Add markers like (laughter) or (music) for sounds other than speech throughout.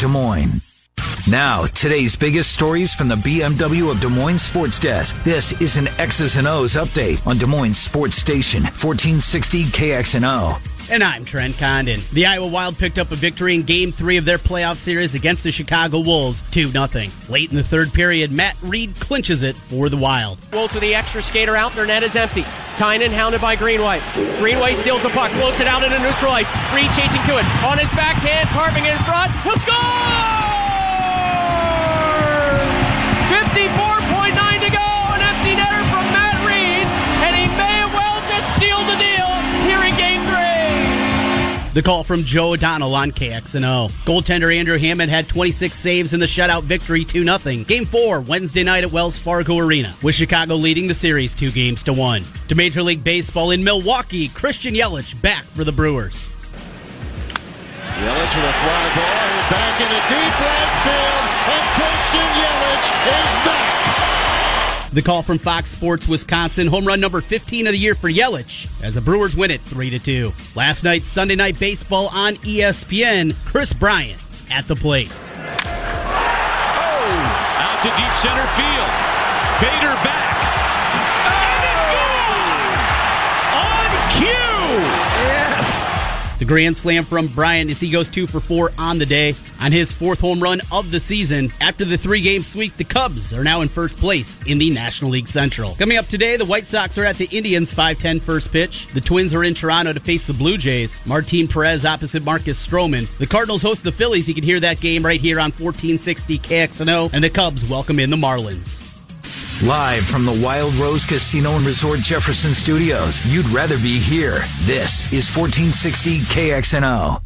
Des Moines. Now, today's biggest stories from the BMW of Des Moines Sports Desk. This is an X's and O's update on Des Moines Sports Station, 1460 KXNO. And I'm Trent Condon. The Iowa Wild picked up a victory in Game 3 of their playoff series against the Chicago Wolves, 2-0. Late in the third period, Matt Read clinches it for the Wild. Wolves with the extra skater out, their net is empty. Tynan hounded by Greenway. Greenway steals the puck, floats it out into neutral ice. Read chasing to it. On his backhand, carving in front. He'll score! The call from Joe O'Donnell on KXNO. Goaltender Andrew Hammond had 26 saves in the shutout victory 2 0. Game 4, Wednesday night at Wells Fargo Arena, with Chicago leading the series two games to one. To Major League Baseball in Milwaukee, Christian Yelich back for the Brewers. Yelich with a fly ball, back in a deep left field, and Christian Yelich is back. The call from Fox Sports Wisconsin, home run number 15 of the year for Yelich, as the Brewers win it 3 2. Last night, Sunday Night Baseball on ESPN, Kris Bryant at the plate. Oh, out to deep center field. Bader back. The grand slam from Bryant as he goes two for four on the day on his fourth home run of the season. After the three game sweep, the Cubs are now in first place in the National League Central. Coming up today, the White Sox are at the Indians 5-10 first pitch. The Twins are in Toronto to face the Blue Jays. Martin Perez opposite Marcus Stroman. The Cardinals host the Phillies. You can hear that game right here on 1460 KXNO. And the Cubs welcome in the Marlins. Live from the Wild Rose Casino and Resort Jefferson Studios. You'd rather be here. This is 1460 KXNO.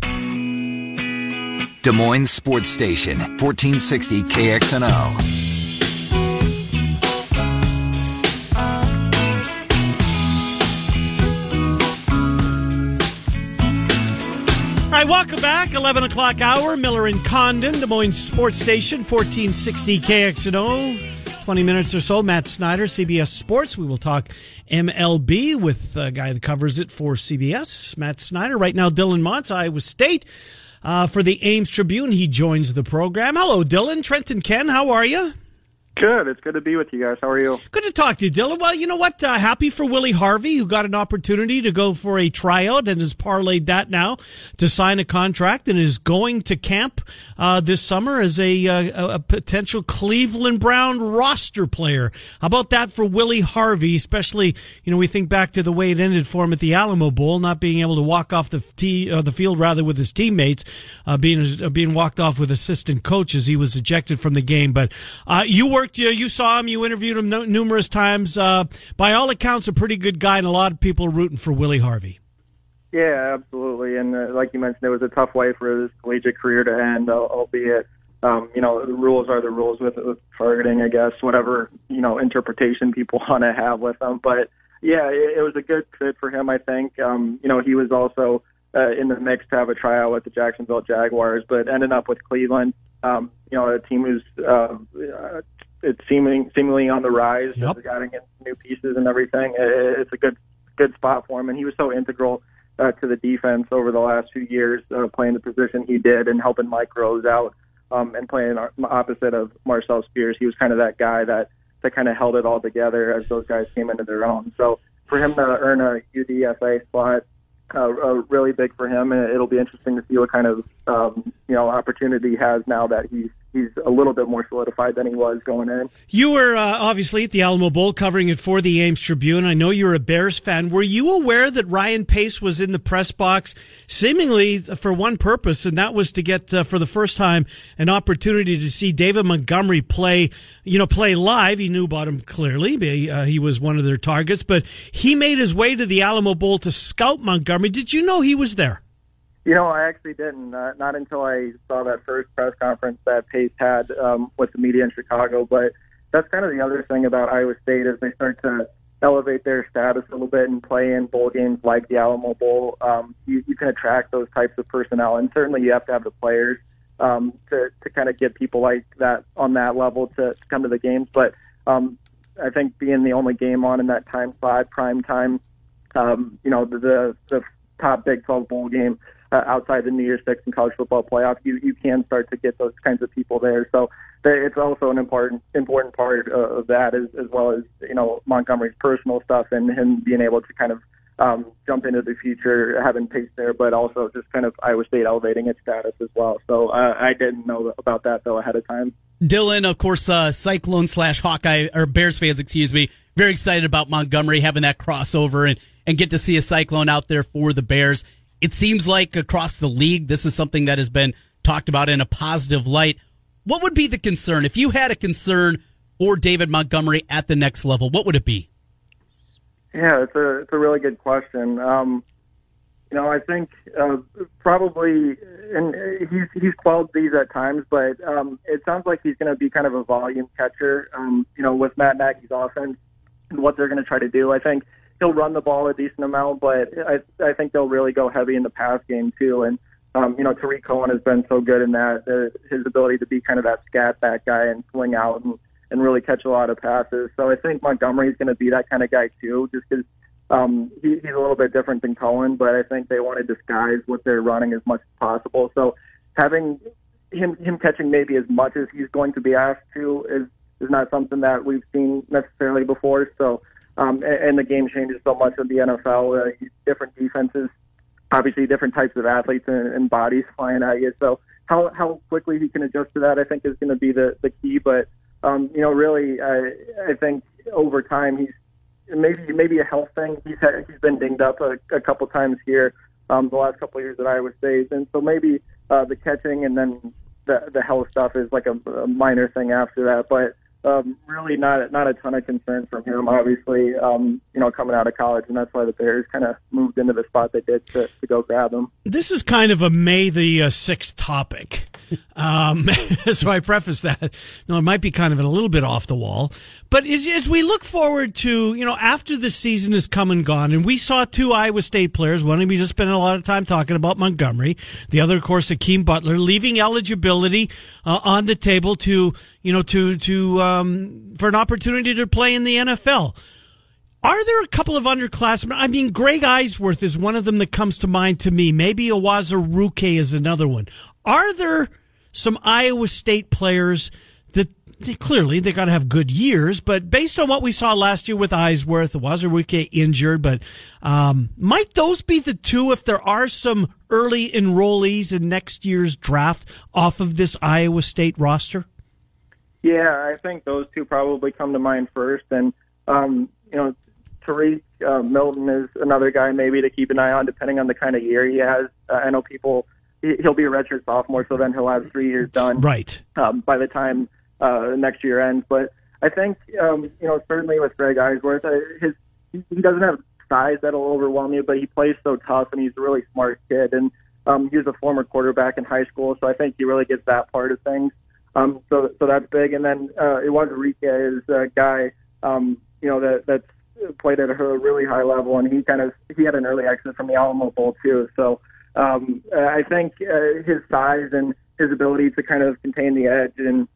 Des Moines Sports Station, 1460 KXNO. All right, welcome back. 11 o'clock hour, Miller and Condon, Des Moines Sports Station, 1460 KXNO. 20 minutes or so. Matt Snyder, CBS Sports. We will talk MLB with a guy that covers it for CBS, Matt Snyder. Right now, Dylan Montz, Iowa State. Uh, for the Ames Tribune, he joins the program. Hello, Dylan. Trenton Ken, how are you? Good. It's good to be with you guys. How are you? Good to talk to you, Dylan. Well, you know what? Uh, happy for Willie Harvey, who got an opportunity to go for a tryout and has parlayed that now to sign a contract and is going to camp uh, this summer as a, uh, a potential Cleveland Brown roster player. How about that for Willie Harvey? Especially, you know, we think back to the way it ended for him at the Alamo Bowl, not being able to walk off the uh, the field rather with his teammates, uh, being being walked off with assistant coaches. He was ejected from the game. But uh, you worked, you, you saw him, you interviewed him no, numerous times. Uh, by all accounts, a pretty good guy, and a lot of people rooting for Willie Harvey. Yeah, absolutely. And uh, like you mentioned, it was a tough way for his collegiate career to end, al- albeit, um, you know, the rules are the rules with, with targeting, I guess, whatever, you know, interpretation people (laughs) want to have with them. But yeah, it, it was a good fit for him, I think. Um, you know, he was also uh, in the mix to have a tryout with the Jacksonville Jaguars, but ended up with Cleveland. Um, you know, a team who's uh, it's seeming seemingly on the rise, Yep. adding in new pieces and everything. It, it's a good good spot for him, and he was so integral uh, to the defense over the last few years, uh, playing the position he did and helping Mike Rose out um, and playing opposite of Marcel Spears. He was kind of that guy that that kind of held it all together as those guys came into their own. So for him to earn a UDFA spot, uh, uh, really big for him, and it'll be interesting to see what kind of um, you know opportunity he has now that he's he's a little bit more solidified than he was going in. You were uh, obviously at the Alamo Bowl covering it for the Ames Tribune. I know you're a Bears fan. Were you aware that Ryan Pace was in the press box seemingly for one purpose, and that was to get, uh, for the first time, an opportunity to see David Montgomery play, you know, play live. He knew about him clearly. Uh, he was one of their targets, but he made his way to the Alamo Bowl to scout Montgomery. Did you know he was there? You know, I actually didn't. Uh, not until I saw that first press conference that Pace had um, with the media in Chicago. But that's kind of the other thing about Iowa State is they start to elevate their status a little bit and play in bowl games like the Alamo Bowl. Um, you, you can attract those types of personnel, and certainly you have to have the players um, to to kind of get people like that on that level to, to come to the games. But um, I think being the only game on in that time slot, prime time, um, you know, the, the the top Big 12 bowl game. Uh, outside the New Year's Six and college football playoff, you you can start to get those kinds of people there. So it's also an important important part of that, as as well as you know Montgomery's personal stuff and him being able to kind of um, jump into the future, having pace there, but also just kind of Iowa State elevating its status as well. So uh, I didn't know about that though ahead of time. Dylan, of course, uh, Cyclone slash Hawkeye or Bears fans, excuse me, very excited about Montgomery having that crossover and and get to see a Cyclone out there for the Bears. It seems like across the league, this is something that has been talked about in a positive light. What would be the concern if you had a concern for David Montgomery at the next level? What would it be? Yeah, it's a it's a really good question. Um, you know, I think uh, probably, and he's he's quelled these at times, but um, it sounds like he's going to be kind of a volume catcher. Um, you know, with Matt Nagy's offense and what they're going to try to do, I think he'll run the ball a decent amount, but I I think they'll really go heavy in the pass game too. And um, you know, Tarik Cohen has been so good in that uh, his ability to be kind of that scat back guy and swing out and and really catch a lot of passes. So I think Montgomery's going to be that kind of guy too, just because um, he, he's a little bit different than Cohen, but I think they want to disguise what they're running as much as possible. So having him him catching maybe as much as he's going to be asked to is is not something that we've seen necessarily before. So um, and, the game changes so much of the NFL, uh, different defenses, obviously different types of athletes and, and bodies flying at you. So how how quickly he can adjust to that, I think, is going to be the the key. But um, you know, really, I, I think over time he's maybe maybe a health thing. He's had, he's been dinged up a, a couple times here um, the last couple of years at Iowa State, and so maybe uh, the catching and then the the health stuff is like a, a minor thing after that. But um, really not not a ton of concern from him. Obviously, um, you know, coming out of college, and that's why the Bears kind of moved into the spot they did to, to go grab him. This is kind of a May the uh, sixth topic, (laughs) um, (laughs) so I preface that. No, it might be kind of a little bit off the wall, but as, as we look forward to you know after the season is come and gone, and we saw two Iowa State players. One of them just spending a lot of time talking about Montgomery. The other, of course, Hakeem Butler, leaving eligibility uh, on the table to you know to to um, for an opportunity to play in the NFL. Are there a couple of underclassmen? I mean, Greg Eisworth is one of them that comes to mind to me. Maybe Uwazurike is another one. Are there some Iowa State players clearly they got to have good years, but based on what we saw last year with Eisworth, Uwazurike injured, but um, might those be the two if there are some early enrollees in next year's draft off of this Iowa State roster? Yeah, I think those two probably come to mind first. And, um, you know, Tarique uh, Milton is another guy maybe to keep an eye on depending on the kind of year he has. Uh, I know people, he'll be a redshirt sophomore, so then he'll have three years done. Right. Um, by the time uh, next year ends. But I think, um, you know, certainly with Greg Eisworth, his, he doesn't have size that'll overwhelm you, but he plays so tough and he's a really smart kid. And um, he was a former quarterback in high school, so I think he really gets that part of things. Um, so so that's big. And then uh, Uwazurike is a guy, um, you know, that that's played at a really high level, and he kind of he had an early exit from the Alamo Bowl too. So um, I think uh, his size and his ability to kind of contain the edge and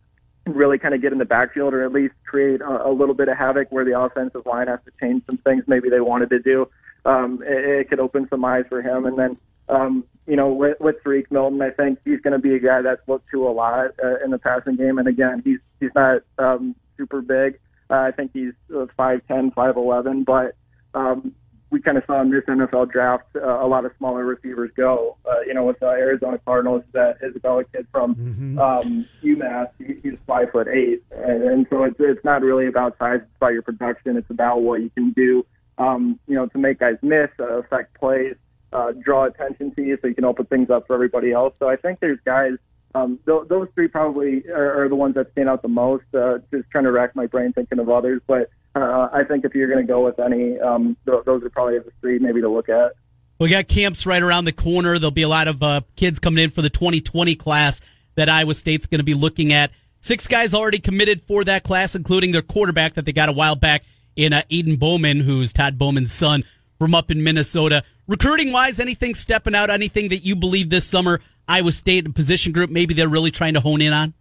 really kind of get in the backfield or at least create a, a little bit of havoc where the offensive line has to change some things maybe they wanted to do. Um, it, it could open some eyes for him. And then um, you know, with, with Tarique Milton, I think he's going to be a guy that's looked to a lot uh, in the passing game. And again, he's he's not um, super big. Uh, I think he's uh, five ten, five eleven, but um, we kind of saw in this NFL draft uh, a lot of smaller receivers go. Uh, you know, with the Arizona Cardinals, that Isabella kid from mm-hmm. um, UMass, he, he's five foot eight, and, and so it's it's not really about size; it's about your production. It's about what you can do. Um, you know, to make guys miss, uh, affect plays uh, draw attention to you so you can open things up for everybody else. So I think there's guys, um, th- those three probably are, are the ones that stand out the most. Uh, just trying to rack my brain thinking of others, but uh, I think if you're going to go with any, um, th- those are probably the three maybe to look at. We got camps right around the corner. There'll be a lot of uh, kids coming in for the 2020 class that Iowa State's going to be looking at. Six guys already committed for that class, including their quarterback that they got a while back in uh, Aidan Bouman, who's Todd Bouman's son from up in Minnesota. Recruiting wise, anything stepping out, anything that you believe this summer Iowa State position group maybe they're really trying to hone in on?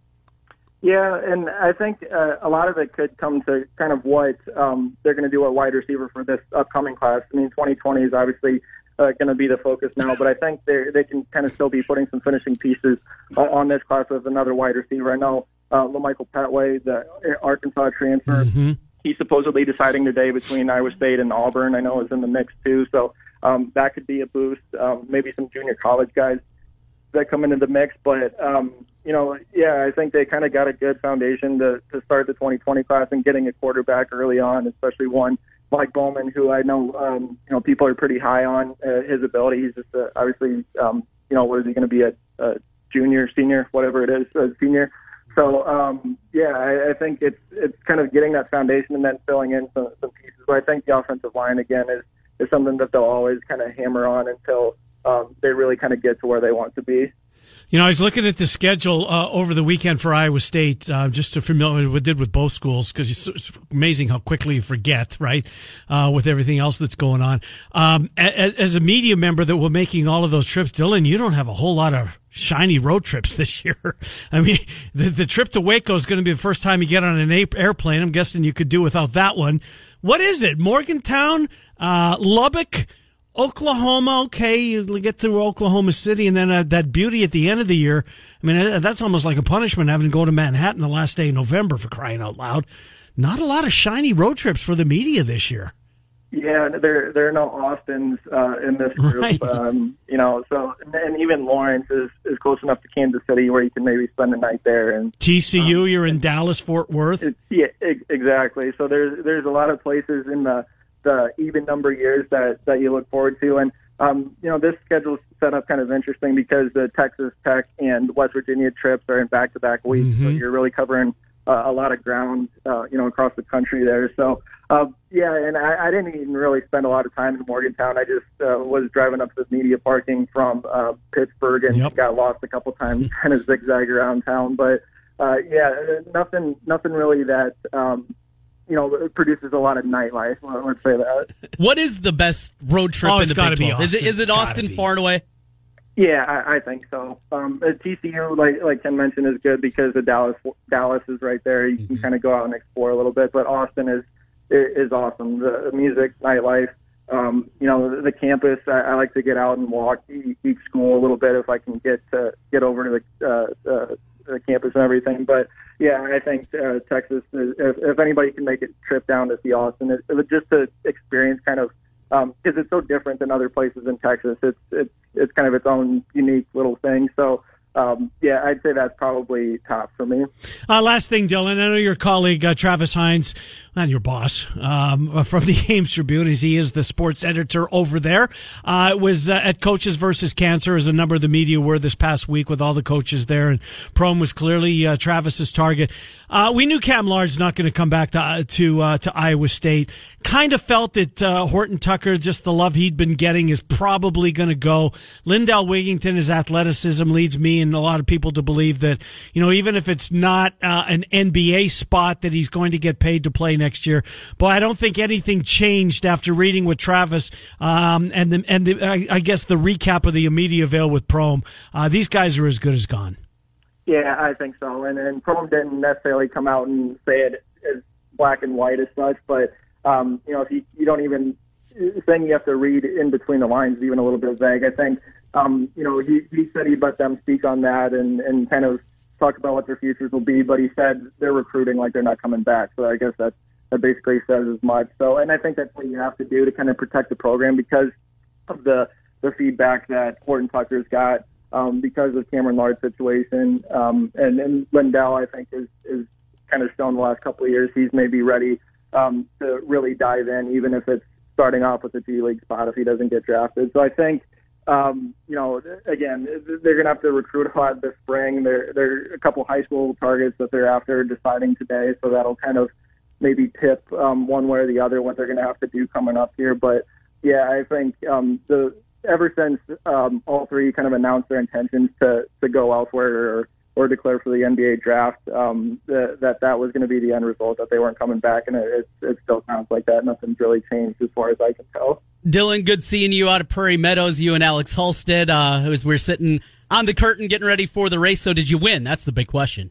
Yeah, and I think uh, a lot of it could come to kind of what um, they're going to do at wide receiver for this upcoming class. I mean, 2020 is obviously uh, going to be the focus now. But I think they they can kind of still be putting some finishing pieces on, on this class with another wide receiver. I know uh, La'Michael Pettway, the Arkansas transfer. Mm-hmm. He's supposedly deciding today between Iowa State and Auburn. I know is in the mix too, so um, that could be a boost. Um, maybe some junior college guys that come into the mix, but um, you know, yeah, I think they kind of got a good foundation to, to start the 2020 class and getting a quarterback early on, especially one like Bouman, who I know, um, you know, people are pretty high on uh, his ability. He's just uh, obviously, um, you know, what is he going to be a, a junior, senior, whatever it is, a senior. So um, yeah, I, I think it's it's kind of getting that foundation and then filling in some, some pieces. But I think the offensive line again is is something that they'll always kind of hammer on until um, they really kind of get to where they want to be. You know, I was looking at the schedule uh, over the weekend for Iowa State, uh, just to familiar what did with both schools, because it's amazing how quickly you forget, right? Uh, with everything else that's going on. Um, as, as, a media member that we're making all of those trips, Dylan, you don't have a whole lot of shiny road trips this (laughs) year. I mean, the, the trip to Waco is going to be the first time you get on an airplane. I'm guessing you could do without that one. What is it? Morgantown, uh, Lubbock, Oklahoma, okay, you get through Oklahoma City, and then uh, that beauty at the end of the year. I mean, uh, that's almost like a punishment having to go to Manhattan the last day of November for crying out loud. Not a lot of shiny road trips for the media this year. Yeah, there there are no Austins uh, in this group. Right. Um, you know, so and even Lawrence is is close enough to Kansas City where you can maybe spend the night there. And TCU, um, you're in Dallas, Fort Worth. yeah, exactly. So there's there's a lot of places in the the even number years that that you look forward to. And um, you know, this schedule is set up kind of interesting because the Texas Tech and West Virginia trips are in back-to-back weeks, mm-hmm. so you're really covering uh, a lot of ground, uh, you know, across the country there. So. Uh, yeah, and I, I didn't even really spend a lot of time in Morgantown. I just uh, was driving up to the media parking from uh, Pittsburgh and yep. got lost a couple times, (laughs) kind of zigzag around town. But uh, yeah, nothing, nothing really that um, you know, it produces a lot of nightlife. Let's say that. What is the best road trip oh, in the Big 12? Is it is it Austin far and away? Yeah, I, I think so. Um, TCU, like like Ken mentioned, is good because the Dallas Dallas is right there. You can mm-hmm. kind of go out and explore a little bit. But Austin is is awesome. The music, nightlife. Um, you know, the, the campus. I, I like to get out and walk each school a little bit if I can get to get over to the uh, uh, the campus and everything. But yeah, I think uh, Texas, is, if, if anybody can make a trip down to see Austin, it, it, just to experience kind of because um, it's so different than other places in Texas. It's it's it's kind of its own unique little thing. So um, yeah, I'd say that's probably top for me. Uh, last thing, Dylan, I know your colleague uh, Travis Hines, not your boss, um, (laughs) from the Ames Tribune, as he is the sports editor over there. Uh, was uh, at Coaches versus Cancer, as a number of the media were this past week with all the coaches there, and Prohm was clearly uh, Travis's target. Uh, we knew Cam Lard's not going to come back to to to Iowa State. Kind of felt that Horton Tucker, just the love he'd been getting, is probably going to go. Lindell Wigginton, his athleticism leads me and a lot of people to believe that, you know, even if it's not uh, an NBA spot that he's going to get paid to play next year. But I don't think anything changed after reading with Travis um, and the, and the, I, I, guess the recap of the media veil with Prohm. Uh, these guys are as good as gone. Yeah, I think so. And and Prohm didn't necessarily come out and say it as black and white as such, but um, you know, if you, you don't even saying you have to read in between the lines, even a little bit vague. I think um, you know, he, he said he'd let them speak on that and, and kind of talk about what their futures will be, but he said they're recruiting like they're not coming back. So I guess that, that basically says as much. So, and I think that's what you have to do to kind of protect the program because of the, the feedback that Horton Tucker's got, um, because of Cameron Lard's situation. Um, and, and Lindell, I think, is, is kind of shown the last couple of years he's maybe ready, um, to really dive in, even if it's starting off with a G League spot if he doesn't get drafted. So I think, um, you know, again, they're going to have to recruit a lot this spring. There, there are a couple high school targets that they're after deciding today, so that'll kind of maybe tip um, one way or the other what they're going to have to do coming up here. But yeah, I think um, the ever since um, all three kind of announced their intentions to to go elsewhere or or declare for the NBA draft, um, the, that that was going to be the end result, that they weren't coming back, and it, it, it still sounds like that. Nothing's really changed as far as I can tell. Dylan, good seeing you out of Prairie Meadows. You and Alex Halstead, uh, as we're sitting on the curtain getting ready for the race. So, did you win? That's the big question.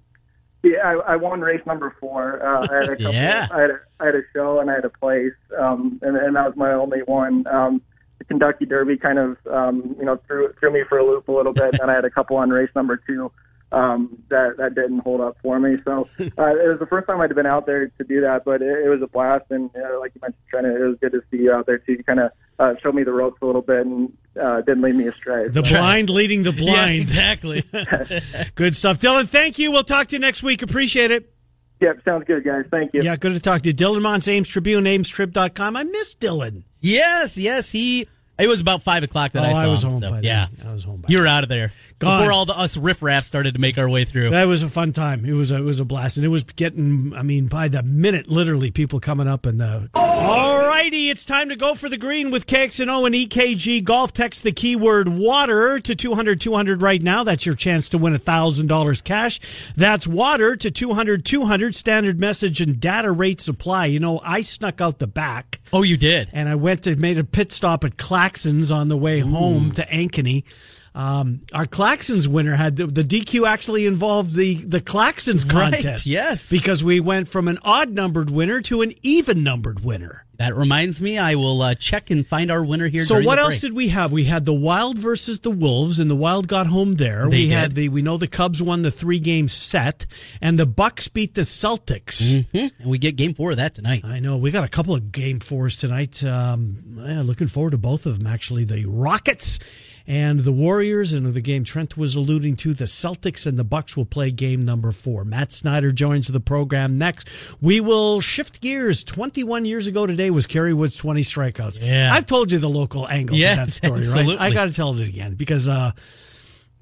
Yeah, I, I won race number four. Uh, I had a couple, yeah. I had a, I had a show and I had a place, um, and, and that was my only one. Um, the Kentucky Derby kind of um, you know threw threw me for a loop a little bit, and I had a couple on race number two um, that that didn't hold up for me. So (laughs) uh, it was the first time I'd been out there to do that, but it, it was a blast. And uh, like you mentioned, Trent, it was good to see you out there too. You kind of uh, showed me the ropes a little bit and uh, didn't lead me astray. The blind leading the (laughs) blind. Yeah, exactly. (laughs) good stuff, Dylan. Thank you. We'll talk to you next week. Appreciate it. Yep, sounds good, guys. Thank you. Yeah, good to talk to you. Dylan Montz, Ames Tribune, AmesTrib.com. I miss Dylan. yes, yes. He. It was about five o'clock that Oh, I saw I was him. home so, by then. yeah, I was home by You were out of there Gone. before all the us riffraff started to make our way through. That was a fun time. It was a, it was a blast, and it was getting. I mean, by the minute, literally, people coming up and. Uh, all righty, it's time to go for the green with KXNO and EKG Golf. Text the keyword water to 200 200 right now. That's your chance to win a $1,000 cash. That's water to 200 200. Standard message and data rate supply. You know, I snuck out the back oh, you did. and I went to made a pit stop at Claxons on the way home to Ankeny. Um, our Claxons winner had the, the DQ actually involved the the Claxons Right, contest. yes. because we went from an odd numbered winner to an even numbered winner. That reminds me, I will uh, check and find our winner here. So what else did we have? We had the Wild versus the Wolves, and the Wild got home there. They we had the we know the Cubs won the three game set, and the Bucks beat the Celtics. Mhm. And we get game four of that tonight. I know we got a couple of game fours tonight. Um, yeah, looking forward to both of them. Actually, the Rockets and the Warriors, and the game Trent was alluding to, the Celtics and the Bucks will play game number four. Matt Snyder joins the program next. We will shift gears. Twenty-one years ago today was Kerry Wood's twenty strikeouts. Yeah. I've told you the local angle Yes, to that story, absolutely. right? I got to tell it again because. Uh,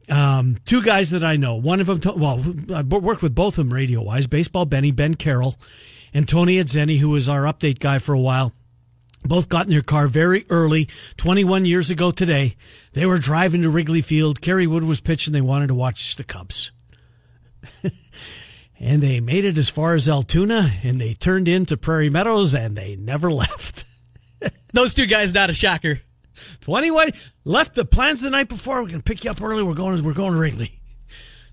um, two guys that I know. One of them, well, I worked with both of them radio wise. Baseball Benny, Ben Carroll, and Tony Adzeni, who was our update guy for a while. Both got in their car very early, 21 years ago today. They were driving to Wrigley Field. Kerry Wood was pitching. They wanted to watch the Cubs. (laughs) and they made it as far as Altoona and they turned into Prairie Meadows and they never (laughs) left. Those two guys, not a shocker. 21 left the plans the night before. We're going to pick you up early. We're going. We're going to Wrigley.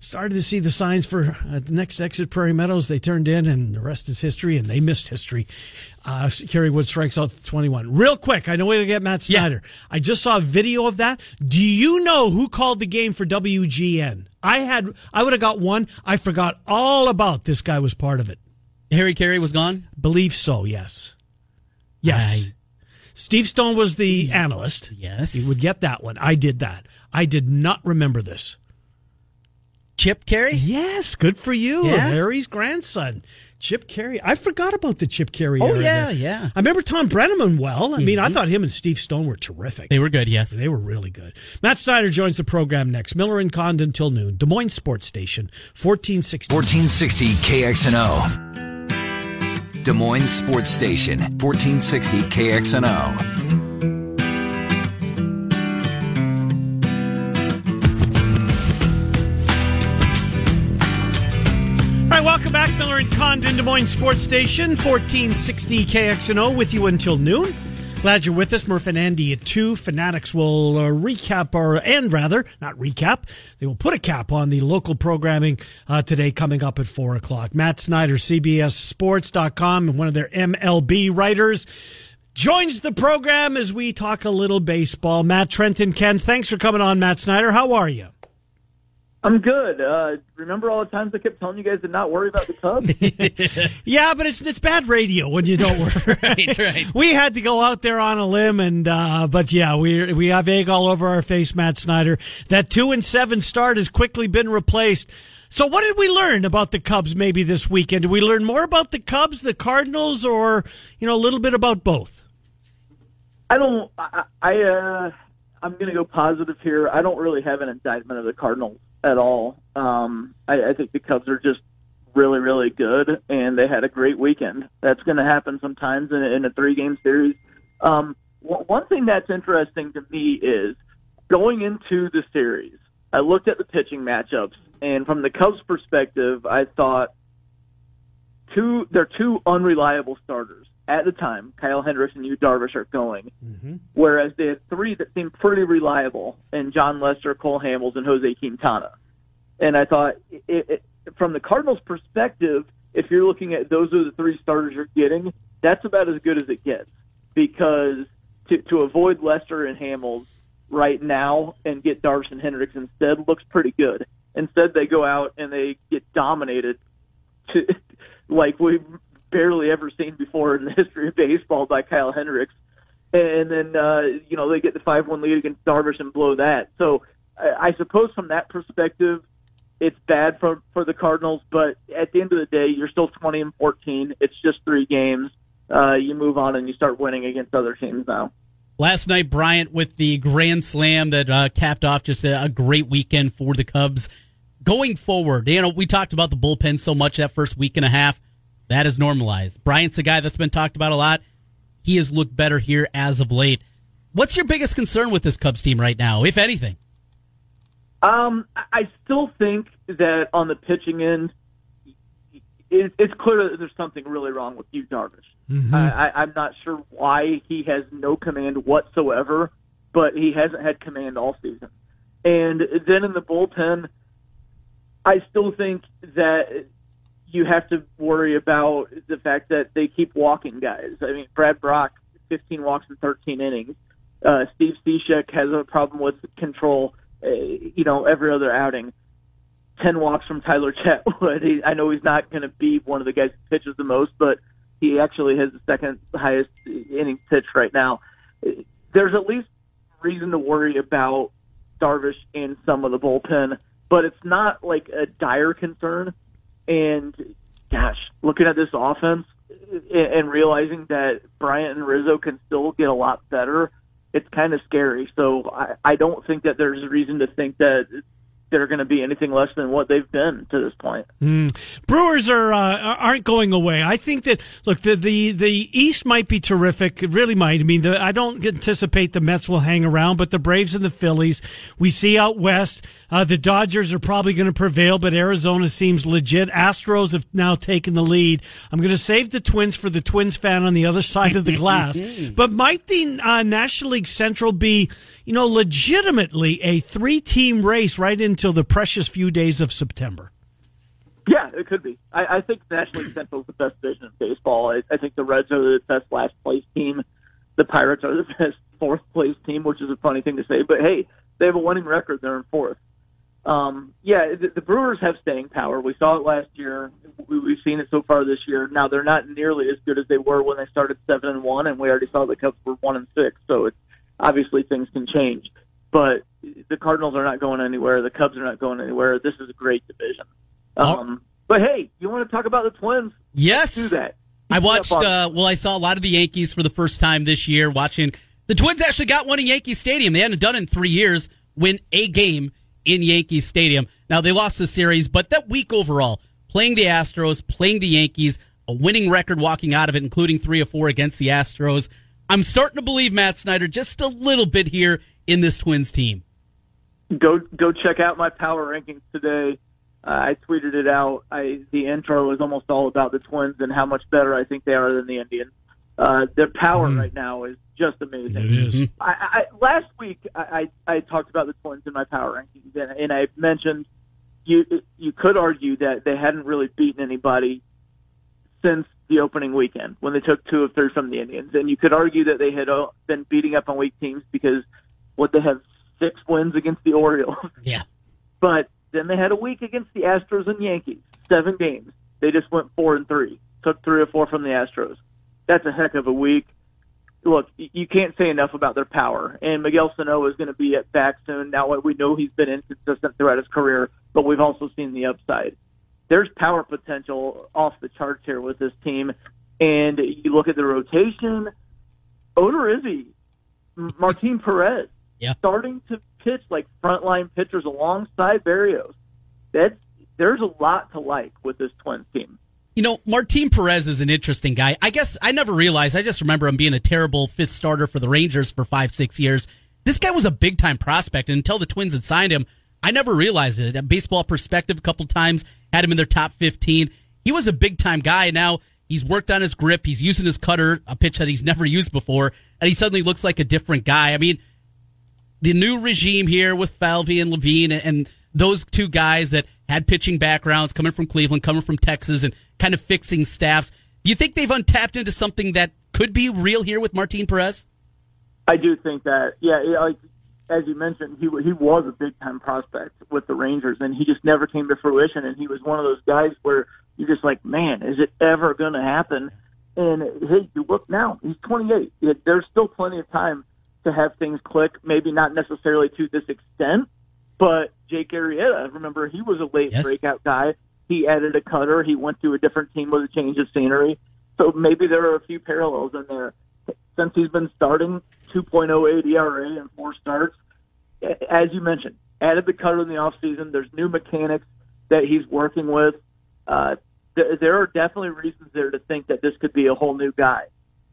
Started to see the signs for uh, the next exit, Prairie Meadows. They turned in, and the rest is history. And they missed history. Uh, Kerry Wood strikes out 21. Real quick, I know we're going to get Matt Yeah. Snyder. I just saw a video of that. Do you know who called the game for WGN? I had. I would have got one. I forgot all about this guy was part of it. Harry Caray was gone. Believe so. Yes. Yes. I- Steve Stone was the analyst. Yes. You would get that one. I did that. I did not remember this. Chip Caray. Yes, good for you. Yeah. Harry's grandson, Chip Caray. I forgot about the Chip Caray. Oh, era yeah, there. yeah. I remember Thom Brennaman well. I mean, I mm-hmm. thought him and Steve Stone were terrific. They were good. Yes. They were really good. Matt Snyder joins the program next. Miller and Condon till noon. Des Moines Sports Station, 1460. 1460 KXNO. Des Moines Sports Station, 1460 KXNO. Back. Condon, Des Moines Sports Station, 1460 KXNO with you until noon. Glad you're with us. Murph and Andy at 2. Fanatics will uh, recap, or, and rather, not recap, they will put a cap on the local programming uh, today coming up at 4 o'clock. Matt Snyder, CBSSports.com, and one of their MLB writers, joins the program as we talk a little baseball. Matt Trenton, Ken, thanks for coming on, Matt Snyder. How are you? I'm good. Uh, remember all the times I kept telling you guys to not worry about the Cubs? (laughs) Yeah, but it's it's bad radio when you don't work. (laughs) Right, right. We had to go out there on a limb, and uh, but yeah, we we have egg all over our face, Matt Snyder. That two and seven start has quickly been replaced. So, what did we learn about the Cubs maybe this weekend? Did we learn more about the Cubs, the Cardinals, or you know a little bit about both? I don't. I, I uh, I'm going to go positive here. I don't really have an indictment of the Cardinals at all. Um, I, I think the Cubs are just really, really good, and they had a great weekend. That's going to happen sometimes in, in a three game series. Um, one one thing that's interesting to me is going into the series. I looked at the pitching matchups, and from the Cubs' perspective, I thought two they're two unreliable starters at the time. Kyle Hendricks and Yu Darvish are going, mm-hmm. whereas they had three that seemed pretty reliable, and Jon Lester, Cole Hamels, and Jose Quintana. And I thought, it, it, from the Cardinals' perspective, if you're looking at those are the three starters you're getting, that's about as good as it gets because to to avoid Lester and Hamels right now and get Darvish and Hendricks instead looks pretty good. Instead, they go out and they get dominated to (laughs) like we've barely ever seen before in the (laughs) history of baseball by Kyle Hendricks. And then, uh, you know, they get the 5 1 lead against Darvish and blow that. So I, I suppose from that perspective, it's bad for, for the Cardinals, but at the end of the day, you're still 20 and 14. It's just three games. Uh, you move on and you start winning against other teams now. Last night, Bryant with the grand slam that uh, capped off just a, a, great weekend for the Cubs. Going forward, you know, we talked about the bullpen so much that first week and a half. That is normalized. Bryant's a guy that's been talked about a lot. He has looked better here as of late. What's your biggest concern with this Cubs team right now, if anything? Um, I still think that on the pitching end, it's clear that there's something really wrong with Yu Darvish. Mm-hmm. I, I'm not sure why he has no command whatsoever, but he hasn't had command all season. And then in the bullpen, I still think that you have to worry about the fact that they keep walking guys. I mean, Brad Brach, 15 walks in 13 innings. Uh, Steve Cishek has a problem with control, uh, you know, every other outing. 10 walks from Tyler Chatwood. (laughs) He, I know he's not going to be one of the guys who pitches the most, but he actually has the second highest innings pitched right now. There's at least reason to worry about Darvish and some of the bullpen, but it's not like a dire concern and gosh, looking at this offense and realizing that Bryant and Rizzo can still get a lot better, it's kind of scary. So I, I don't think that there's a reason to think that they're going to be anything less than what they've been to this point. Mm. Brewers are uh, aren't going away. I think that look the the the East might be terrific. It really might. I mean, the, I don't anticipate the Mets will hang around, but the Braves and the Phillies we see out west. Uh, the Dodgers are probably going to prevail, but Arizona seems legit. Astros have now taken the lead. I'm going to save the Twins for the Twins fan on the other side of the glass. (laughs) but might the uh, National League Central be, you know, legitimately a three team race right until the precious few days of September? Yeah, it could be. I, I think National League Central is the best division in baseball. I, I think the Reds are the best last place team. The Pirates are the (laughs) best fourth place team, which is a funny thing to say. But hey, they have a winning record. They're in fourth um, yeah, the, the Brewers have staying power. We saw it last year. We, we've seen it so far this year. Now they're not nearly as good as they were when they started seven and one, and we already saw the Cubs were one and six. So it's obviously things can change. But the Cardinals are not going anywhere. The Cubs are not going anywhere. This is a great division. Um, oh. But hey, you want to talk about the Twins? Yes, Let's do that. I watched. Uh, well, I saw a lot of the Yankees for the first time this year. Watching the Twins actually got one in Yankee Stadium. They hadn't done it in three years. Win a game in Yankee Stadium. Now they lost the series, but that week overall, playing the Astros, playing the Yankees, a winning record walking out of it, including three or four against the Astros. I'm starting to believe Matt Snyder just a little bit here in this Twins team. Go go check out my power rankings today. Uh, I tweeted it out. I the intro is almost all about the Twins and how much better I think they are than the Indians. Uh, their power mm. right now is just amazing. It is. I, I, last week, I, I, I talked about the Twins in my power rankings, and, and I mentioned you you could argue that they hadn't really beaten anybody since the opening weekend when they took two of three from the Indians, and you could argue that they had uh, been beating up on weak teams because what they have six wins against the Orioles. (laughs) Yeah. But then they had a week against the Astros and Yankees, seven games. They just went four and three, took three or four from the Astros that's a heck of a week. Look, you can't say enough about their power. And Miguel Sano is going to be at back soon. Now we know he's been inconsistent throughout his career, but we've also seen the upside. There's power potential off the charts here with this team. And you look at the rotation, Odorizzi, Martin Perez, yeah. starting to pitch like frontline pitchers alongside Berrios. That's there's a lot to like with this Twins team. You know, Martin Perez is an interesting guy. I guess I never realized. I just remember him being a terrible fifth starter for the Rangers for five, six years. This guy was a big time prospect, and until the Twins had signed him, I never realized it. A baseball perspective, a couple times had him in their top fifteen. He was a big time guy. Now he's worked on his grip. He's using his cutter, a pitch that he's (laughs) never used before, and he suddenly looks like a different guy. I mean, the new regime here with Falvey and Levine and those two guys that had pitching backgrounds coming from Cleveland, coming from Texas, and kind of fixing staffs. Do you think they've untapped into something that could be real here with Martin Perez? I do think that, yeah, like as you mentioned, he he was a big time prospect with the Rangers, and he just never came to fruition. And he was one of those guys where you're just like, man, is it ever going to happen? And hey, you look now, he's 28. There's still plenty of time to have things click. Maybe not necessarily to this extent, but Jake Arrieta, remember, he was a late yes. breakout guy. He added a cutter. He went to a different team with a change of scenery. So maybe there are a few parallels in there. Since he's been starting 2.08 ERA and four starts, as you mentioned, added the cutter in the offseason. There's new mechanics that he's working with. Uh, th- there are definitely reasons there to think that this could be a whole new guy.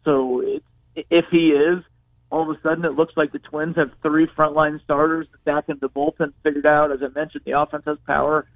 So it, if he is, all of a sudden it looks like the Twins have three frontline starters back in the bullpen figured out. As I mentioned, the offense has power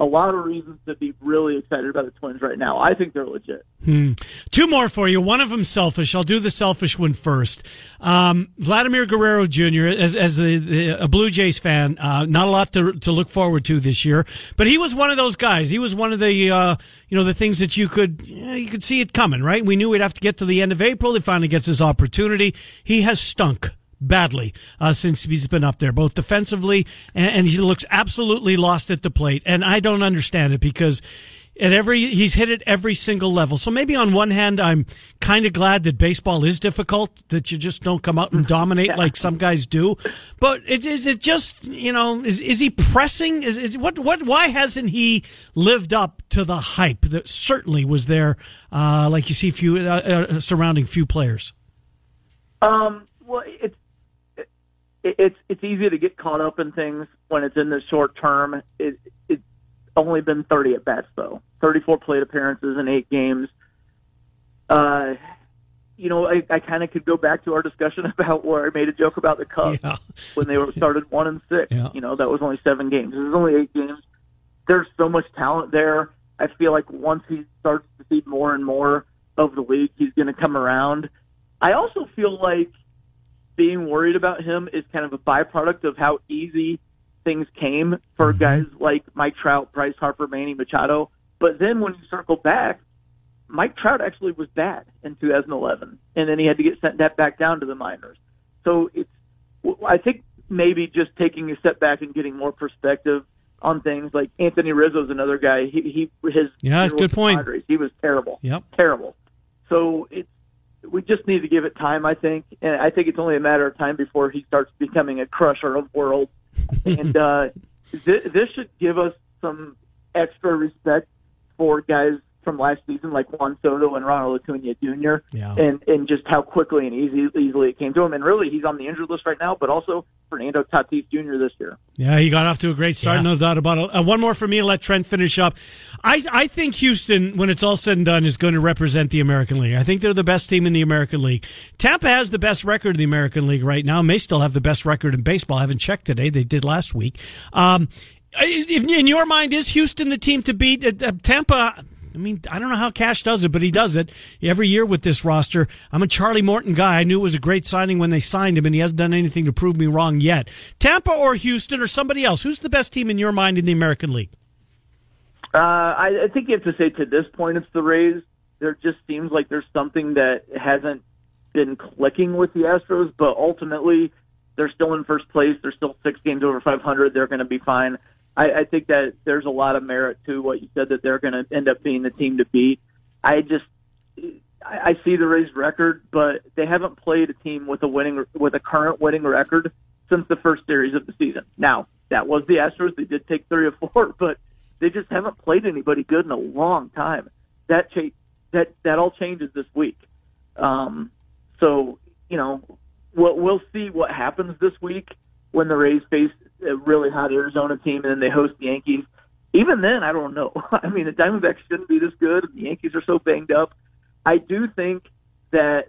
a lot of reasons to be really excited about the Twins right now. I think they're legit. Hmm. Two more for you. One of them selfish. I'll do the selfish one first. Um, Vladimir Guerrero Jr. as as a, a Blue Jays fan, uh, not a lot to to look forward to this year, but he was one of those guys. He was one of the uh, you know the things that you could you, know, you could see it coming. Right? We knew we'd have to get to the end of April. He finally gets his opportunity. He has stunk badly uh, since he's been up there, both defensively and, and, he looks absolutely lost at the plate. And I don't understand it because at every he's hit at every single level. So maybe on one hand, I'm kind of glad that baseball is difficult, that you just don't come out and (laughs) dominate yeah. like some guys do. But is, is it just you know is is he pressing? Is, is what what why hasn't he lived up to the hype that certainly was there? Uh, like you see, few uh, uh, surrounding few players. Um. Well, it's it's it's easy to get caught up in things when it's in the short term. It it's only been 30 at bats though, 34 plate appearances in eight games. Uh, you know, I, I kind of could go back to our discussion (laughs) about where I made a joke about the Cubs yeah. when they were (laughs) started one and six. Yeah. You know, that was only seven games. There's only eight games. There's so much talent there. I feel like once he starts to see more and more of the league, he's going to come around. I also feel like being worried about him is kind of a byproduct of how easy things came for mm-hmm. guys like Mike Trout, Bryce Harper, Manny Machado. But then when you circle back, Mike Trout actually was bad in 2011, and then he had to get sent that back down to the minors. So it's, I think maybe just taking a step back and getting more perspective on things. Like Anthony Rizzo's another guy. He, he his yeah, that's good point. Padres, he was terrible. Yep, terrible. So it's we just need to give it time, I think. And I think it's only a matter of time before he starts becoming a crusher of worlds. and uh, (laughs) th- this should give us some extra respect for guys from last season, like Juan Soto and Ronald Acuna Jr., yeah. and and just how quickly and easy, easily it came to him. And really, he's on the injured list right now, but also Fernando Tatis Jr. this year. Yeah, he got off to a great start, yeah. no doubt about it. Uh, one more for me to let Trent finish up. I I think Houston, when it's all said and done, is going to represent the American League. I think they're the best team in the American League. Tampa has the best record in the American League right now. May still have the best record in baseball. I haven't checked today. They did last week. Um, in your mind, is Houston the team to beat? Uh, Tampa, I mean, I don't know how Cash does it, but he does it every year with this roster. I'm a Charlie Morton guy. I knew it was a great signing when they signed him, and he hasn't done anything to prove me wrong yet. Tampa or Houston or somebody else? Who's the best team in your mind in the American League? Uh, I, I think you have to say to this point, it's the Rays. There just seems like there's something that hasn't been clicking with the Astros, but ultimately they're still in first place. They're still six games over 500. They're going to be fine. I, I think that there's a lot of merit to what you said that they're going to end up being the team to beat. I just I, I see the Rays record, but they haven't played a team with a winning with a current winning record since the first series of the season. Now that was the Astros; they did take three or four, (laughs) but they just haven't played anybody good in a long time. That cha- that that all changes this week. Um, so you know, we'll we'll see what happens this week when the Rays face a really hot Arizona team and then they host the Yankees. Even then, I don't know. (laughs) I mean, the Diamondbacks shouldn't be this good. The Yankees are so banged up. I do think that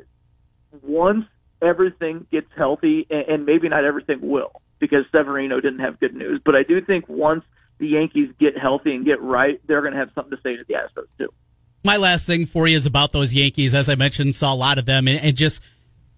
once everything gets healthy, and maybe not everything will, because Severino didn't have good news, but I do think once the Yankees get healthy and get right, they're going to have something to say to the Astros too. My last thing for you is about those Yankees. As I mentioned, saw a lot of them, and, just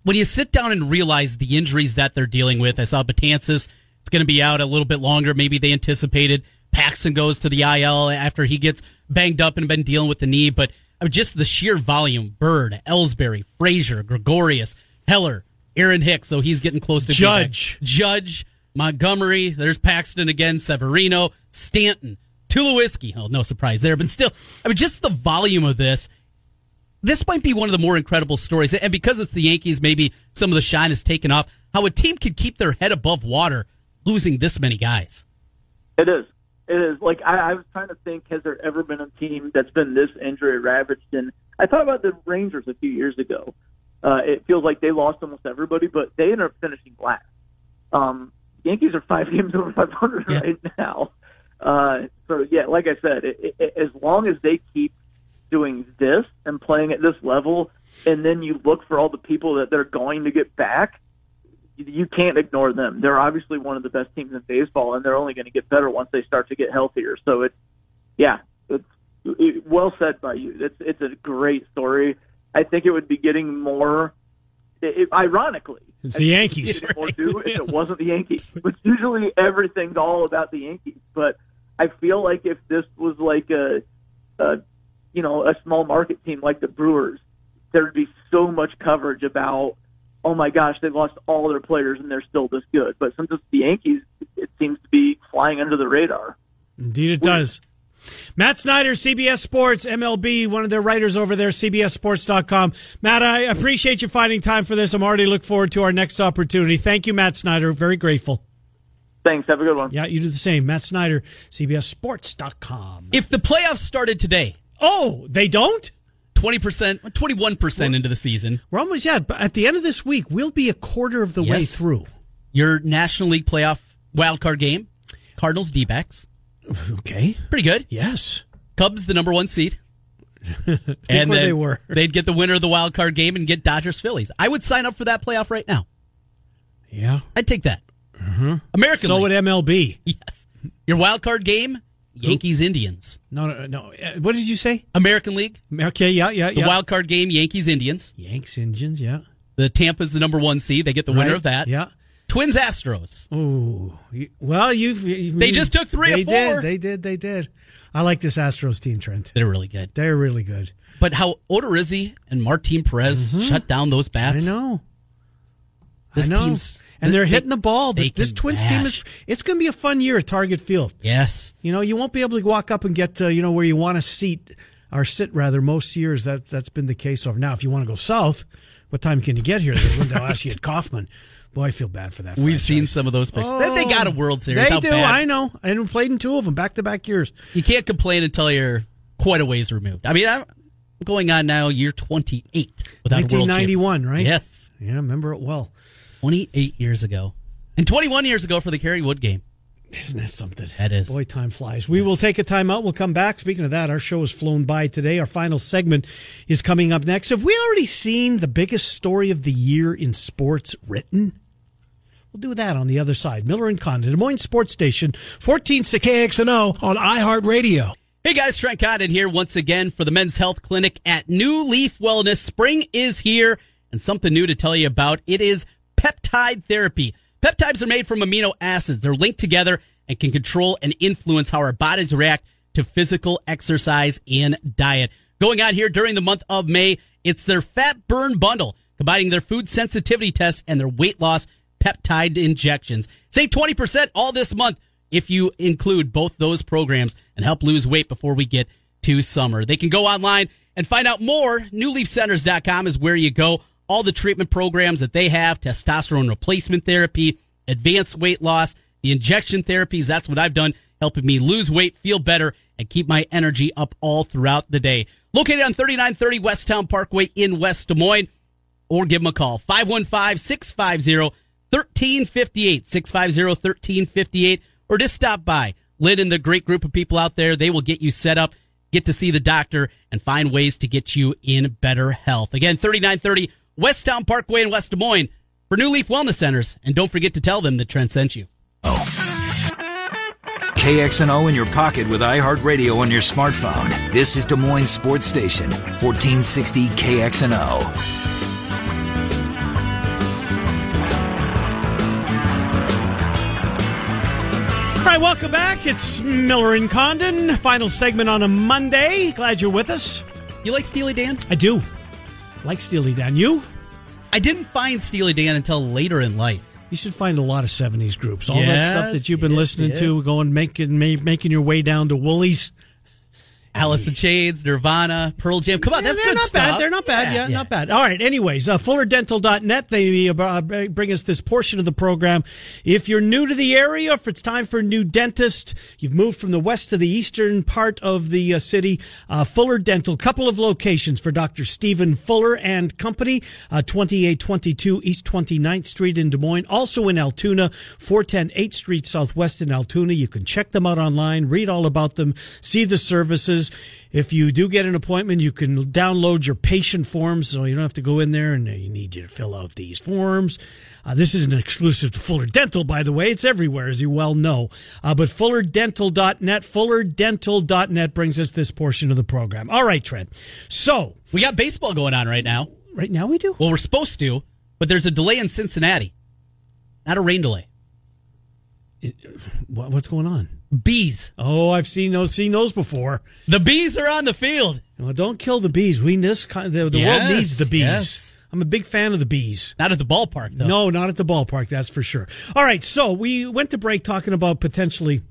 when you sit down and realize the injuries that they're dealing with, I saw Betances it's going to be out a little bit longer. Maybe they anticipated. Paxton goes to the IL after he gets banged up and been dealing with the knee, but I mean, just the sheer volume: Bird, Ellsbury, Frazier, Gregorius, Heller, Aaron Hicks, so he's getting close to Judge. Judge, Montgomery. There's Paxton again, Severino, Stanton, Tulowitzki. Oh, no surprise there, but still, I mean, just the volume of this. This might be one of the more incredible stories, and because it's the Yankees, maybe some of the shine is taken off. How a team could keep their head above water, losing this many guys. It is. It is. Like I, I was trying to think, has there ever been a team that's been this injury ravaged? And I thought about the Rangers a few years ago. Uh, it feels like they lost almost everybody, but they ended up finishing last. Um, Yankees are five (laughs) games over 500 Yeah. right now. Uh, so yeah, like I said, it, it, as long as they keep doing this and playing at this level, and then you look for all the people that they're going to get back, you- can't ignore them. They're obviously one of the best teams in baseball, and they're only going to get better once they start to get healthier. So it's yeah, it's it, well said by you. It's it's a great story. I think it would be getting more. It, it, ironically, It's the Yankees, it'd get more too if it wasn't the Yankees. (laughs) But usually everything's all about the Yankees. But I feel like if this was like a, a you know, a small market team like the Brewers, there'd be so much coverage about, oh my gosh, they lost all their players and they're still this good. But since it's the Yankees, it seems to be flying under the radar. Indeed, it does. Matt Snyder, CBS Sports, MLB, one of their writers over there, CBSSports.com. Matt, I appreciate you finding time for this. I'm already look forward to our next opportunity. Thank you, Matt Snyder. Very grateful. Thanks. Have a good one. Yeah, you do the same. Matt Snyder, CBSSports.com. If the playoffs started today, Oh, they don't? 20%, 21% into the season, We're almost, yeah, but at the end of this week, we'll be a quarter of the way through. your National League playoff wild card game, Cardinals D backs. Okay. Pretty good. Yes. Cubs, the number one seed. (laughs) and where they were. they'd get the winner of the wild card game and get Dodgers Phillies. I would sign up for that playoff right now. Yeah. I'd take that. Mm-hmm. American So League. would MLB. (laughs) yes. Your wild card game, Yankees Indians. No, no, no. Uh, What did you say? American League, Okay, yeah, yeah, the yeah. wild card game, Yankees Indians. Yanks, Indians, yeah. The Tampa's the number one seed. They get the winner Right, of that. Yeah. Twins Astros. Ooh. Well, you've. you've They just took three they four. Did, they did. They did. I like this Astros team, Trent. They're really good. They're really good. But how Odorizzi and Martin Perez shut down those Mm-hmm. I bats. know. This I know. team's and they're they- hitting the ball. This, this Twins team is. It's going to be a fun year at Target Field. Yes. You know, you won't be able to walk up and get uh, you know where you want to seat or sit rather most years. That that's been the case over now. If you want to go south, what time can you get here? They'll ask you at (laughs) Kauffman. Boy, I feel bad for that. We've seen some of those pictures. They- they got a World Series. They How do. bad- I know. And played in two of them back to back years. You can't complain until you're quite a ways removed. I mean, I'm going on now year 28 without a world 1991, right? Yes. Yeah, I remember it well. 28 years ago. And 21 years ago for the Kerry Wood game. Isn't that something? That is. Boy, time flies. We will take a time out. We'll come back. Speaking of that, our show has flown by today. Our final segment is coming up next. Have we already seen the biggest story of the year in sports written? We'll do that on the other side. Miller and Condon, Des Moines Sports Station, 1460 KXNO on iHeartRadio. Hey guys, Trent Condon here once again for the Men's Health Clinic at New Leaf Wellness. Spring is here and something new to tell you about. It is peptide therapy. Peptides are made from amino acids. They're linked together and can control and influence how our bodies react to physical exercise and diet. Going on here during the month of May, it's their fat burn bundle, combining their food sensitivity test and their weight loss peptide injections. Save 20% all this month if you include both those programs and help lose weight before we get to summer. They can go online and find out more. NewLeafCenters.com is where you go. All the treatment programs that they have, testosterone replacement therapy, advanced weight loss, the injection therapies. That's what I've done, helping me lose weight, feel better, and keep my energy up all throughout the day. Located on 3930 Westtown Parkway in West Des Moines or give them a call 515-650-1358 650-1358 or just stop by Lynn and the great group of people out there they will get you set up get to see the doctor and find ways to get you in better health again 3930 Westtown Parkway in West Des Moines for New Leaf Wellness Centers and don't forget to tell them that Trent sent you Oh. KXNO in your pocket with iHeartRadio on your smartphone. This is Des Moines Sports Station, 1460 KXNO. All right, welcome back. It's Miller and Condon. Final segment on a Monday. Glad you're with us. you like Steely Dan I do. Like Steely Dan. You? I didn't find Steely Dan until later in life. You should find a lot of '70s groups. All that stuff that you've been yes, listening to, going making making your way down to Woolies. Alice in Chains, Nirvana, Pearl Jam. Come on, Yeah, that's good not stuff. bad. They're not bad. Yeah, not bad. All right. Anyways, uh, FullerDental.net. They uh, bring us this portion of the program. If you're new to the area, if it's time for a new dentist, you've moved from the west to the eastern part of the uh, city. Uh, Fuller Dental, couple of locations for Dr. Stephen Fuller and Company, uh, 2822 East 29th Street in Des Moines. Also in Altoona, 410 8th Street Southwest in Altoona. You can check them out online, read all about them, see the services. If you do get an appointment, you can download your patient forms, so you don't have to go in there and you need you to fill out these forms. Uh, this isn't exclusive to Fuller Dental, by the way. It's everywhere, as you well know. Uh, but FullerDental.net, FullerDental.net brings us this portion of the program. All right, Trent. So, We got baseball going on right now. right now we do. Well, we're supposed to, but there's a delay in Cincinnati. Not a rain delay. What, what's going on? Bees. Oh, I've seen those, seen those before. The bees are on the field. Well, don't kill the bees. We this kind the, the Yes, world needs the bees. yes. I'm a big fan of the bees. Not at the ballpark, though. No, not at the ballpark, that's for sure. All right, so we went to break talking about potentially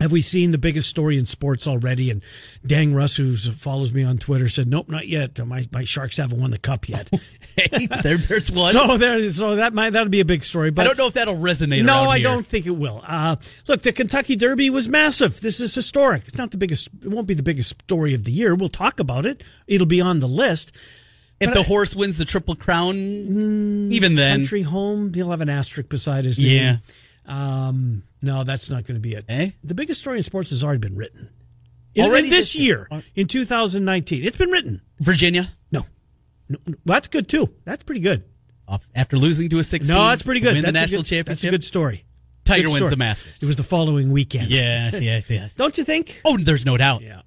have we seen the biggest story in sports already? And Dang Russ, who follows me on Twitter, said, "Nope, not yet. My my Sharks haven't won the cup yet." (laughs) Hey, there, there's one. so there, so that might that'll be a big story. But I don't know if that'll resonate. no, I here. don't think it will. Uh, look, the Kentucky Derby was massive. This is historic. It's not the biggest. It won't be the biggest story of the year. We'll talk about it. It'll be on the list. If But the I- horse wins the triple crown, even then, Country House, he'll have an asterisk beside his name. Yeah. Um, no, that's not going to be it. Eh? The biggest story in sports has already been written. In, Already in this year, in 2019, it's been written. Virginia, No, no, no. Well, that's good too. That's pretty good. after losing to a 16, No, that's pretty good. Win that's the a national good, championship. That's a good story. Tiger Good wins story. the Masters. It was the following weekend. yes, (laughs) yes, yes. Don't you think? Oh, there's no doubt. Yeah,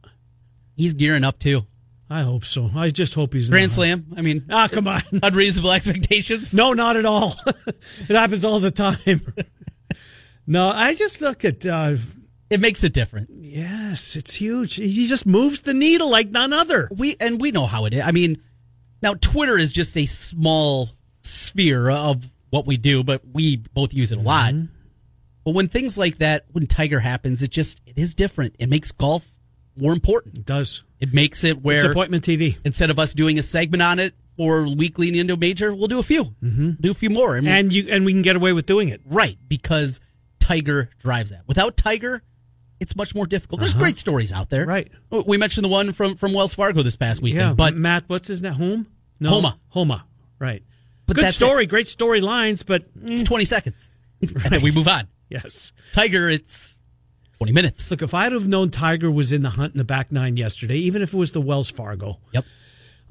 He's gearing up too. I hope so. I just hope he's Grand. Slam. I mean, Ah, come on. (laughs) unreasonable expectations. No, not at all. (laughs) it happens all the time. No, I just look at. Uh, It makes it different. yes, it's huge. He just moves the needle like none other. We and we know how it is. I mean, now Twitter is just a small sphere of what we do, but we both use it a lot. Mm-hmm. But when things like that, when Tiger happens, it just it is different. It makes golf more important. It does. It makes it It's where appointment TV. instead of us doing a segment on it or weekly into a major, we'll do a few, mm-hmm. do a few more, and, And you and we can get away with doing it. right because Tiger drives that. Without Tiger, it's much more difficult. There's great stories out there, Uh-huh. Right. We mentioned the one from from Wells Fargo this past weekend, Yeah, but Matt, what's his name? Home? No, Homa. Homa. Right. But Good story, great storylines, but mm, it's 20 seconds, (laughs) and then we move on. yes. Tiger, it's 20 minutes. Look, if I'd have known Tiger was in the hunt in the back nine yesterday, even if it was the Wells Fargo, Yep.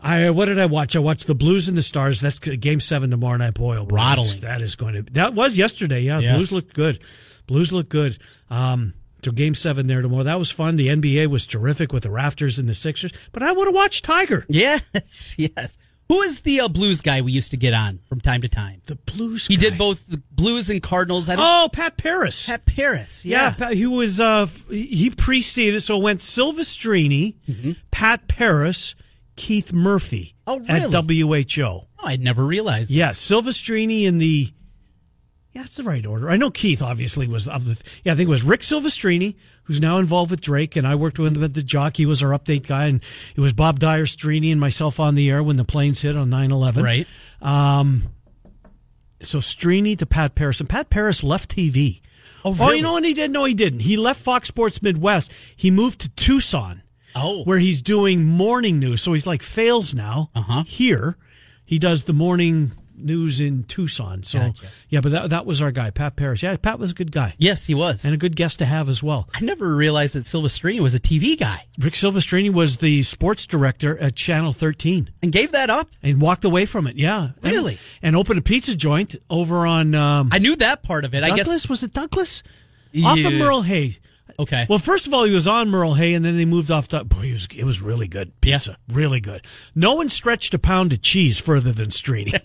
I what did I watch? I watched the Blues and the Stars. That's game seven tomorrow night. Boy, oh boy, that's- going to. That was yesterday. Yeah, Yes. Blues looked good. Blues looked good. Um, so game seven there tomorrow. That was fun. The NBA was terrific with the Raptors and the Sixers. But I would have watched Tiger. Yes, (laughs) yes. Who is the uh, blues guy we used to get on from time to time? The Blues. He guy. did both the Blues and Cardinals. I don't. Oh, Pat Paris. Pat Paris. Yeah, Yeah. He was. Uh, he preceded. So it went Silvestrini, Pat Paris, Keith Murphy Oh, at WHO. Oh, I'd never realized. Yeah, Silvestrini in the. Yeah, that's the right order. I know Keith obviously was of the. Yeah, I think it was Rick Silvestrini, who's now involved with Drake, and I worked with him at the Jock. He was our update guy, and it was Bob Dyer, Strini, and myself on the air when the planes hit on 9-11. Right. Um, so Strini to Pat Paris, and Pat Paris left TV. Oh, really? Oh, you know what he did? No, he didn't. He left Fox Sports Midwest. He moved to Tucson. Oh. where he's doing morning news. So he's like Fales now. Uh-huh. Here, he does the morning news in Tucson. So Gotcha. yeah, but that that was our guy, Pat Parrish. Yeah, Pat was a good guy Yes, he was. and a good guest to have as well. I never realized that Silvestrini was a TV guy Rick Silvestrini was the sports director at Channel 13 and gave that up. and walked away from it. Yeah, Really? and, opened a pizza joint over on um, I knew that part of it. I Douglas. guess. Was it Douglas? Off of Merle Hay. Okay. Well, first of all, he was on Merle Hay, and then they moved off to. Boy, it was, it was really good pizza. Really good. No one stretched a pound of cheese further than Strini.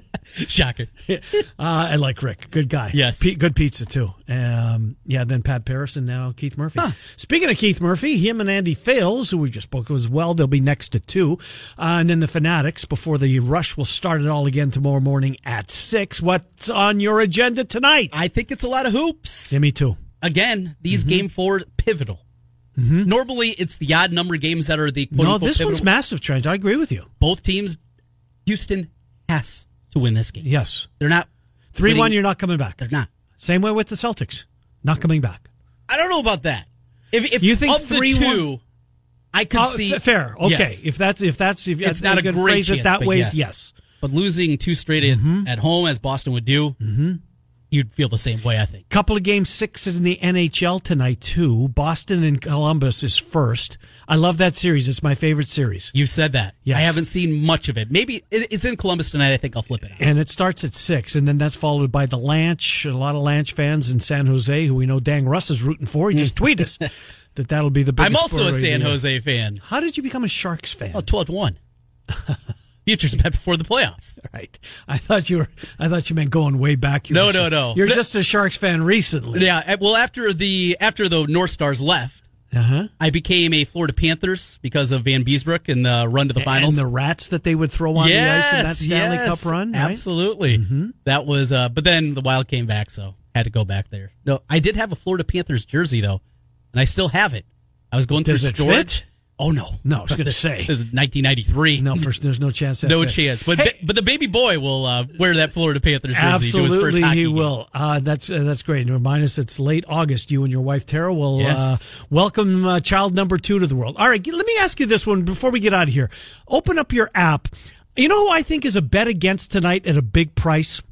(laughs) (laughs) Shocker. uh, I like Rick. Good guy. Yes. P- good pizza, too. Um, yeah, then Pat Paris and now Keith Murphy. Speaking of Keith Murphy, him and Andy Fales, who we just spoke of as well, they'll be next to two. Uh, and then the Fanatics before the rush will start it all again tomorrow morning at six. What's on your agenda tonight? I think it's a lot of hoops. Yeah, me too. Again, these Mm-hmm. game four pivotal. Mm-hmm. Normally, it's the odd number of games that are the quote No, this one's massive, Trent. I agree with you. Both teams, Houston has to win this game. Yes. They're not 3 1, you're not coming back. They're not. Same way with the Celtics. Not coming back. I don't know about that. If, if You think 3-1 two, I could Oh, see fair. Okay. Yes. If that's if that's if it's not a great phrase chance, it that way, yes. yes. But losing two straight at- mm-hmm. at home, as Boston would do, mm-hmm. You'd feel the same way. I think. Couple of game sixes in the NHL tonight too. Boston and Columbus is first. I love that series. It's my favorite series. You said that. Yes. I haven't seen much of it. Maybe it's in Columbus tonight. I think I'll flip it. Out. And it starts at six, and then that's followed by the Lanch. A lot of Lanch fans in San Jose, who we know Dang Russ is rooting for. He just (laughs) tweeted us that that'll be the biggest. I'm also a San. Jose fan. How did you become a Sharks fan? Oh, 12 to 1. (laughs) Futures bet before the playoffs. (laughs) Right. I thought you were. I thought you meant going way back. You No, no, no. You're just a Sharks fan recently. Yeah. eh, Well, after the after the North Stars left, Uh huh. I became a Florida Panthers because of Vanbiesbrouck and the run to the finals. And the rats that they would throw on the ice in that Stanley yes, Cup run. right? Mm-hmm. Absolutely. That was. Uh, but then the Wild came back, so had to go back there. No, I did have a Florida Panthers jersey though, and I still have it. I was going Does through storage. fit? Oh no, No, I was going (laughs) to say. This is 1993. No, first, there's no chance. No chance. But Hey, but the baby boy will uh, wear that Florida Panthers jersey to his first Absolutely, he game. will. Uh, that's uh, that's great. And remind us it's late August. You and your wife Tara will Yes. uh, welcome uh, child number two to the world. All right, let me ask you this one before we get out of here. Open up your app. You know who I think is a bet against tonight at a big price?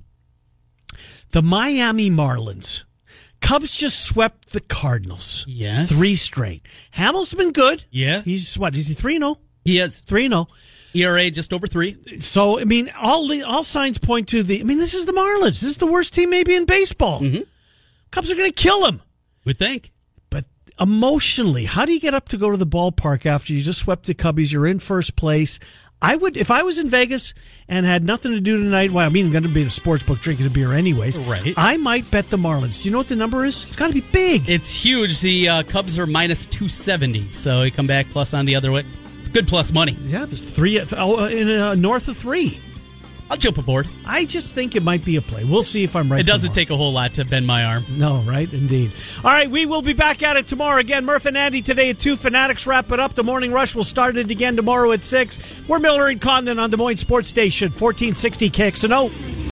The Miami Marlins. Cubs just swept the Cardinals. Yes. three straight. Hamels' been good. Yeah. he's what? Is he three? No, He has three. No. ERA just over three. So I mean, all the, all signs point to the. I mean, this is the Marlins. This is the worst team maybe in baseball. Mm-hmm. Cubs are going to kill him. We think. But emotionally, how do you get up to go to the ballpark after you just swept the Cubbies? You're in first place. I would, if I was in Vegas and had nothing to do tonight. Well, I mean, I'm going to be in a sports book drinking a beer anyways. Right. I might bet the Marlins. Do you know what the number is? It's got to be big. It's huge. The uh, Cubs are minus 270, so you come back plus on the other way. It's good plus money. yeah, three oh, in uh, north of three. I'll jump aboard. I just think it might be a play. We'll see if I'm right. It doesn't tomorrow. take a whole lot to bend my arm. No, right? Indeed. All right, we will be back at it tomorrow again. Murph and Andy today at 2. Fanatics wrap it up. The morning rush will start it again tomorrow at 6. We're Miller and Condon on Des Moines Sports Station, 1460 KXNO.